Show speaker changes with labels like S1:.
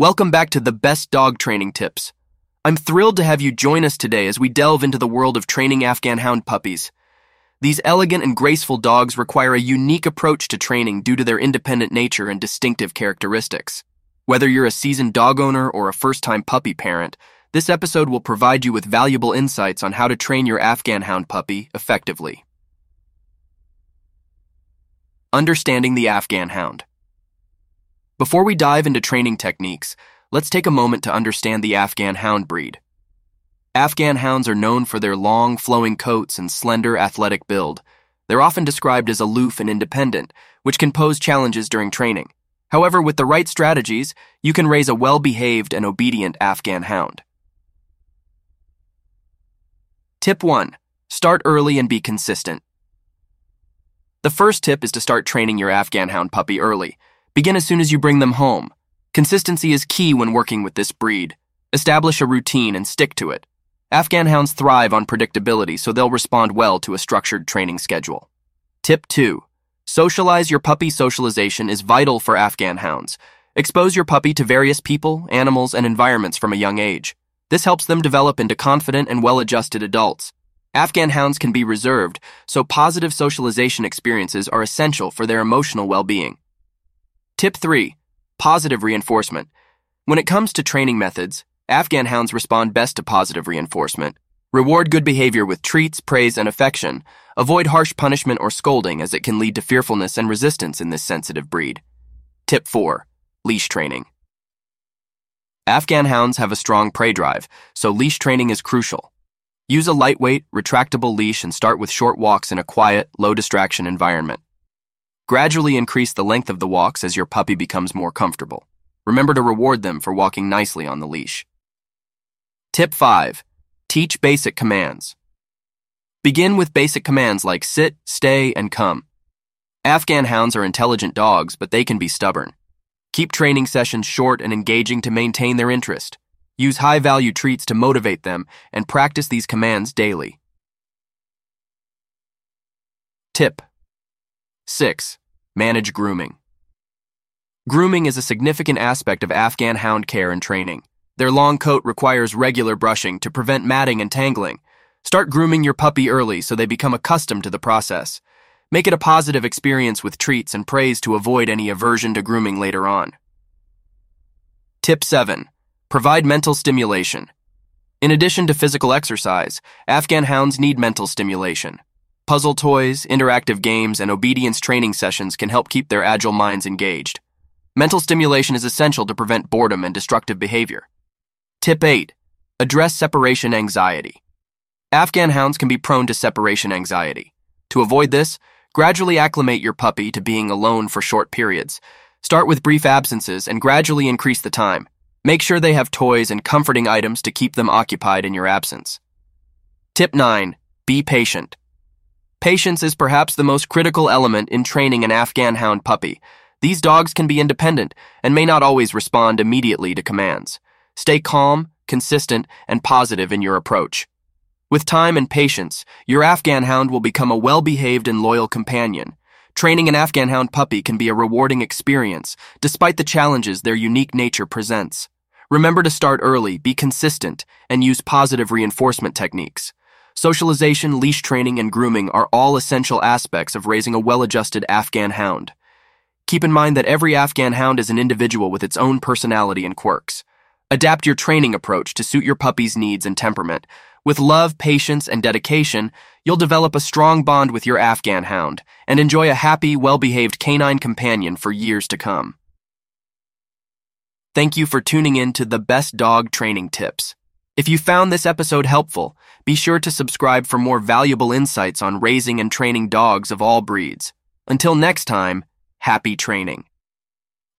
S1: Welcome back to the best dog training tips. I'm thrilled to have you join us today as we delve into the world of training Afghan hound puppies. These elegant and graceful dogs require a unique approach to training due to their independent nature and distinctive characteristics. Whether you're a seasoned dog owner or a first time puppy parent, this episode will provide you with valuable insights on how to train your Afghan hound puppy effectively. Understanding the Afghan hound. Before we dive into training techniques, let's take a moment to understand the Afghan hound breed. Afghan hounds are known for their long, flowing coats and slender, athletic build. They're often described as aloof and independent, which can pose challenges during training. However, with the right strategies, you can raise a well behaved and obedient Afghan hound. Tip 1 Start early and be consistent. The first tip is to start training your Afghan hound puppy early. Begin as soon as you bring them home. Consistency is key when working with this breed. Establish a routine and stick to it. Afghan hounds thrive on predictability, so they'll respond well to a structured training schedule. Tip 2. Socialize your puppy socialization is vital for Afghan hounds. Expose your puppy to various people, animals, and environments from a young age. This helps them develop into confident and well adjusted adults. Afghan hounds can be reserved, so positive socialization experiences are essential for their emotional well being. Tip 3 Positive reinforcement. When it comes to training methods, Afghan hounds respond best to positive reinforcement. Reward good behavior with treats, praise, and affection. Avoid harsh punishment or scolding as it can lead to fearfulness and resistance in this sensitive breed. Tip 4 Leash training. Afghan hounds have a strong prey drive, so leash training is crucial. Use a lightweight, retractable leash and start with short walks in a quiet, low distraction environment. Gradually increase the length of the walks as your puppy becomes more comfortable. Remember to reward them for walking nicely on the leash. Tip 5. Teach basic commands. Begin with basic commands like sit, stay, and come. Afghan hounds are intelligent dogs, but they can be stubborn. Keep training sessions short and engaging to maintain their interest. Use high value treats to motivate them and practice these commands daily. Tip 6. Manage grooming. Grooming is a significant aspect of Afghan hound care and training. Their long coat requires regular brushing to prevent matting and tangling. Start grooming your puppy early so they become accustomed to the process. Make it a positive experience with treats and praise to avoid any aversion to grooming later on. Tip 7. Provide mental stimulation. In addition to physical exercise, Afghan hounds need mental stimulation. Puzzle toys, interactive games, and obedience training sessions can help keep their agile minds engaged. Mental stimulation is essential to prevent boredom and destructive behavior. Tip 8. Address separation anxiety. Afghan hounds can be prone to separation anxiety. To avoid this, gradually acclimate your puppy to being alone for short periods. Start with brief absences and gradually increase the time. Make sure they have toys and comforting items to keep them occupied in your absence. Tip 9. Be patient. Patience is perhaps the most critical element in training an Afghan hound puppy. These dogs can be independent and may not always respond immediately to commands. Stay calm, consistent, and positive in your approach. With time and patience, your Afghan hound will become a well behaved and loyal companion. Training an Afghan hound puppy can be a rewarding experience, despite the challenges their unique nature presents. Remember to start early, be consistent, and use positive reinforcement techniques. Socialization, leash training, and grooming are all essential aspects of raising a well adjusted Afghan hound. Keep in mind that every Afghan hound is an individual with its own personality and quirks. Adapt your training approach to suit your puppy's needs and temperament. With love, patience, and dedication, you'll develop a strong bond with your Afghan hound and enjoy a happy, well behaved canine companion for years to come. Thank you for tuning in to the best dog training tips. If you found this episode helpful, be sure to subscribe for more valuable insights on raising and training dogs of all breeds. Until next time, happy training.